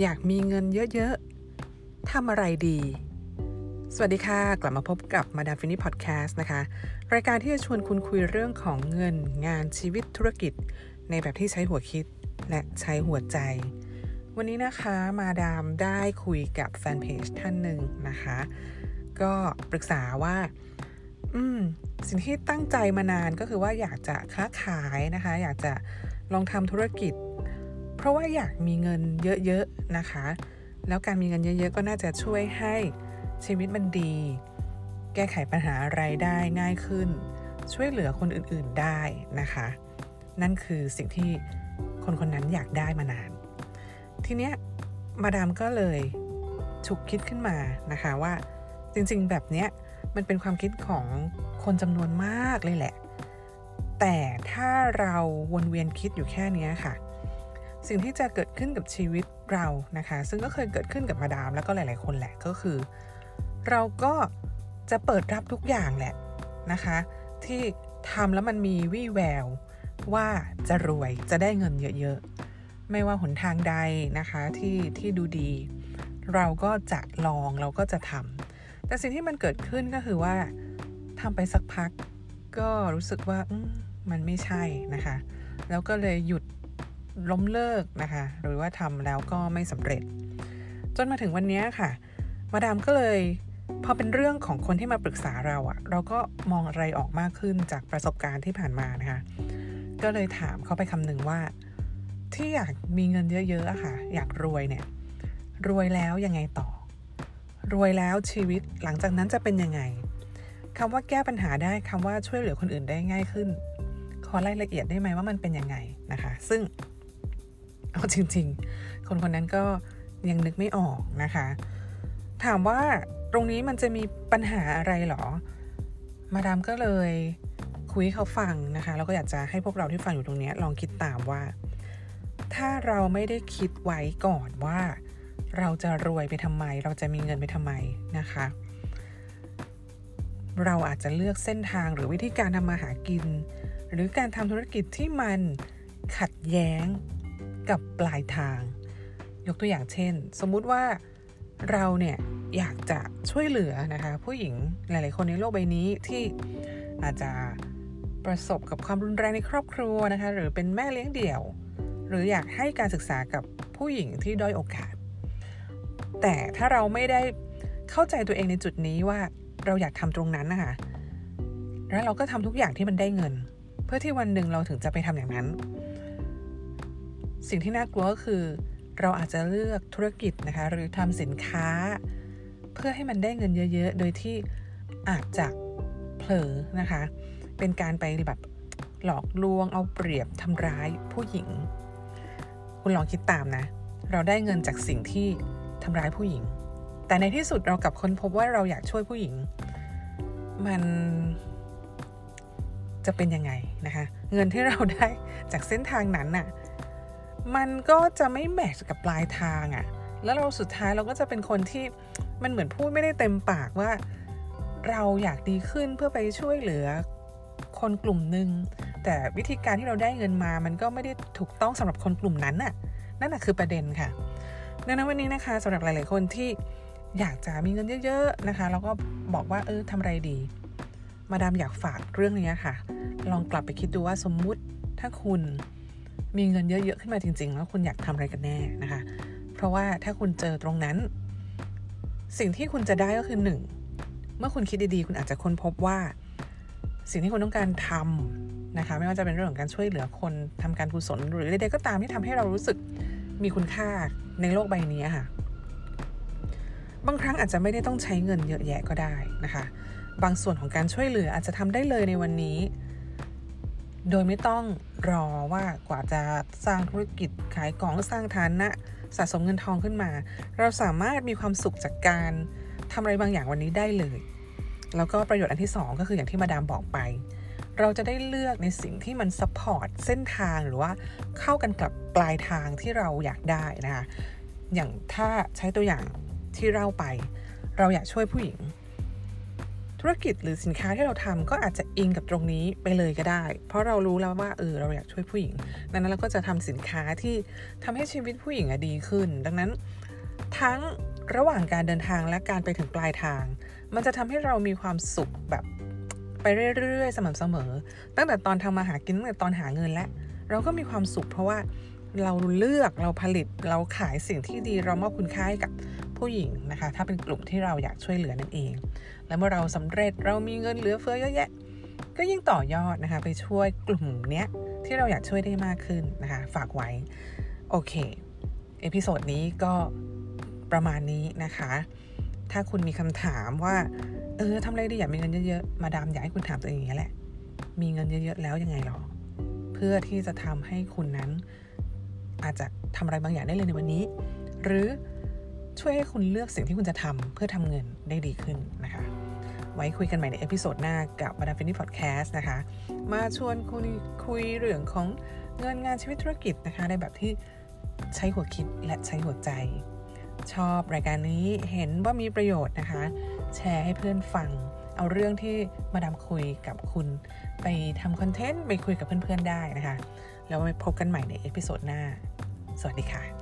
อยากมีเงินเยอะๆทำอะไรดี สวัสดีค่ะ กลับมาพบกับมาดามฟินิพอดแคสต์นะคะ รายการที่จะชวนคุณคุยเรื่องของเงินงานชีวิตธุรกิจ ในแบบที่ใช้หัวคิดและใช้หัวใจ วันนี้นะคะมาดามได้คุยกับแฟนเพจท่านหนึ่งนะคะ ก็ปรึกษาว่า อืม สิ่งที่ตั้งใจมานานก็คือว่าอยากจะค้าขายนะคะ อยากจะลองทำธุรกิจ เพราะว่าอยากมีเงินเยอะๆนะคะ แล้วการมีเงินเยอะๆ ก็น่าจะช่วยให้ชีวิตมันดี แก้ไขปัญหาอะไรได้ง่ายขึ้น ช่วยเหลือคนอื่นๆได้นะคะ นั่นคือสิ่งที่คนคนนั้นอยากได้มานาน ทีเนี้ยมาดามก็เลยฉุกคิดขึ้นมานะคะว่าจริงๆ แบบเนี้ยมันเป็นความคิดของคนจำนวนมากเลยแหละ แต่ถ้าเราวนเวียนคิดอยู่แค่นี้ค่ะ สิ่งที่จะเกิดขึ้นกับชีวิตเรานะคะ ซึ่งก็เคยเกิดขึ้นกับมาดามแล้วก็หลาย ๆ คนแหละก็คือ เราก็จะเปิดรับทุกอย่างแหละนะคะ ที่ทำแล้วมันมีวี่แววว่าจะรวยจะได้เงินเยอะ ๆ ไม่ว่าหนทางใดนะคะที่ที่ดูดี เราก็จะลองเราก็จะทำแต่สิ่งที่มันเกิดขึ้นก็คือว่าทำไปสักพัก ก็รู้สึกว่ามันไม่ใช่นะคะ แล้วก็เลยหยุด ล้มเลิกนะคะ หรือว่าทำแล้วก็ไม่สำเร็จ จนมาถึงวันนี้ค่ะ มาดามก็เลยพอเป็นเรื่องของคนที่มาปรึกษาเราอะเราก็มองอะไรออกมากขึ้นจากประสบการณ์ที่ผ่านมานะคะ ก็เลยถามเขาไปคำหนึ่งว่า ที่อยากมีเงินเยอะๆอะค่ะ อยากรวยเนี่ย รวยแล้วยังไงต่อ รวยแล้วชีวิตหลังจากนั้นจะเป็นยังไงคำว่าแก้ปัญหาได้คำว่าช่วยเหลือคนอื่นได้ง่ายขึ้น ขอรายละเอียดได้ไหมว่ามันเป็นยังไงนะคะ ซึ่ง เอาจริง ๆ คนคนนั้นก็ยังนึกไม่ออกนะคะ ถามว่าตรงนี้มันจะมีปัญหาอะไรหรอ มาดามก็เลยคุยเขาฟังนะคะแล้วก็อยากจะให้พวกเราที่ฟังอยู่ตรงนี้ลองคิดตามว่า ถ้าเราไม่ได้คิดไว้ก่อนว่า เราจะรวยไปทำไม เราจะมีเงินไปทำไมนะคะ เราอาจจะเลือกเส้นทางหรือวิธีการทำมาหากิน หรือการทำธุรกิจที่มันขัดแย้ง กับปลายทาง ยกตัวอย่างเช่น สมมุติว่าเราเนี่ยอยากจะช่วยเหลือนะคะผู้หญิงหลาย ๆ คนในโลกใบนี้ที่อาจจะประสบกับความรุนแรงในครอบครัวนะคะหรือเป็นแม่เลี้ยงเดี่ยว หรืออยากให้การศึกษากับผู้หญิงที่ด้อยโอกาส แต่ถ้าเราไม่ได้เข้าใจตัวเองในจุดนี้ว่าเราอยากทำตรงนั้นนะคะแล้วเราก็ทำทุกอย่างที่มันได้เงิน เพื่อที่วันหนึ่งเราถึงจะไปทำอย่างนั้น สิ่งที่น่ากลัวก็คือ เราอาจจะเลือกธุรกิจนะคะหรือทำสินค้า เพื่อให้มันได้เงินเยอะ ๆ โดยที่อาจจะเผลอนะคะ เป็นการไปแบบหลอกลวงเอาเปรียบทำร้ายผู้หญิง คุณลองคิดตามนะ เราได้เงินจากสิ่งที่ทำร้ายผู้หญิง แต่ในที่สุดเรากลับค้นพบว่าเราอยากช่วยผู้หญิง มันจะเป็นยังไงนะคะ เงินที่เราได้จากเส้นทางนั้นน่ะ มันก็จะไม่แมทกับปลายทางอะ่ะ แล้วเราสุดท้ายเราก็จะเป็นคนที่มันเหมือนพูดไม่ได้เต็มปากว่า เราอยากดีขึ้นเพื่อไปช่วยเหลือคนกลุ่มหนึ่งแต่วิธีการที่เราได้เงินมา มันก็ไม่ได้ถูกต้องสำหรับคนกลุ่มนั้นน่ะ นั่นแหะคือประเด็นค่ะ ดังนั้นวันนี้นะคะสำหรับหลาย ๆ คนที่อยากจะมีเงินเยอะ ๆ นะคะ แล้วก็บอกว่าเออทำอะไรดี มาดามอยากฝากเรื่องนี้ค่ะ ลองกลับไปคิดดูว่าสมมุติถ้าคุณ มีเงินเยอะๆขึ้นมาจริง ๆ แล้วคุณอยากทำอะไรกันแน่นะคะ เพราะว่าถ้าคุณเจอตรงนั้น สิ่งที่คุณจะได้ก็คือหนึ่งเมื่อคุณคิดดีๆ คุณอาจจะค้นพบว่า สิ่งที่คุณต้องการทำนะคะ ไม่ว่าจะเป็นเรื่องของการช่วยเหลือคนทำการกุศลหรือใดๆก็ตามที่ทำให้เรารู้สึกมีคุณค่าในโลกใบนี้ค่ะ บางครั้งอาจจะไม่ได้ต้องใช้เงินเยอะแยะก็ได้นะคะ บางส่วนของการช่วยเหลืออาจจะทำได้เลยในวันนี้ โดยไม่ต้องรอว่ากว่าจะสร้างธุรกิจขายของสร้างฐานะสะสมเงินทองขึ้นมา เราสามารถมีความสุขจากการทำอะไรบางอย่างวันนี้ได้เลย แล้วก็ประโยชน์อันที่ 2 ก็คืออย่างที่มาดามบอกไป เราจะได้เลือกในสิ่งที่มัน support เส้นทางหรือว่าเข้ากันกับปลายทางที่เราอยากได้นะคะอย่างถ้าใช้ตัวอย่างที่เล่าไป เราอยากช่วยผู้หญิง ธุรกิจหรือสินค้าที่เราทำก็อาจจะอิงกับตรงนี้ไปเลยก็ได้ เพราะเรารู้แล้วว่าเออเราอยากช่วยผู้หญิง ดังนั้นเราก็จะทำสินค้าที่ทำให้ชีวิตผู้หญิงดีขึ้น ดังนั้นทั้งระหว่างการเดินทางและการไปถึงปลายทาง มันจะทำให้เรามีความสุขแบบไปเรื่อยๆสม่ำเสมอ ตั้งแต่ตอนทำมาหากินตั้งแต่ตอนหาเงินแล้วเราก็มีความสุขเพราะว่าเราเลือกเราผลิตเราขายสิ่งที่ดีเรามอบคุณค่าให้กับ ผู้หญิงนะคะ ถ้าเป็นกลุ่มที่เราอยากช่วยเหลือนั่นเอง และเมื่อเราสำเร็จเรามีเงินเหลือเฟือเยอะแยะ ก็ยิ่งต่อยอดนะคะ ไปช่วยกลุ่มเนี้ยที่เราอยากช่วยได้มากขึ้นนะคะ ฝากไว้ โอเค episode นี้ก็ประมาณนี้นะคะ ถ้าคุณมีคำถามว่า เออทำอะไรดีอยากมีเงินเยอะๆ มาดามอยากให้คุณถามตัวเองอย่างนี้แหละ มีเงินเยอะๆ แล้วยังไงหรอ เพื่อที่จะทำให้คุณนั้นอาจจะทำอะไรบางอย่างได้เลยในวันนี้ หรือ ช่วยให้คุณเลือกสิ่งที่คุณจะทำเพื่อทำเงินได้ดีขึ้นนะคะ ไว้คุยกันใหม่ใน episode หน้ากับมาดามฟินนี่พอดแคสต์นะคะ มาชวนคุณคุยเรื่องของเงินงานชีวิตธุรกิจนะคะ ในแบบที่ใช้หัวคิดและใช้หัวใจ ชอบรายการนี้เห็นว่ามีประโยชน์นะคะ แชร์ให้เพื่อนฟัง เอาเรื่องที่มาดามคุยกับคุณ ไปทำคอนเทนต์ไปคุยกับเพื่อนๆได้นะคะ แล้วไปพบกันใหม่ใน episode หน้า สวัสดีค่ะ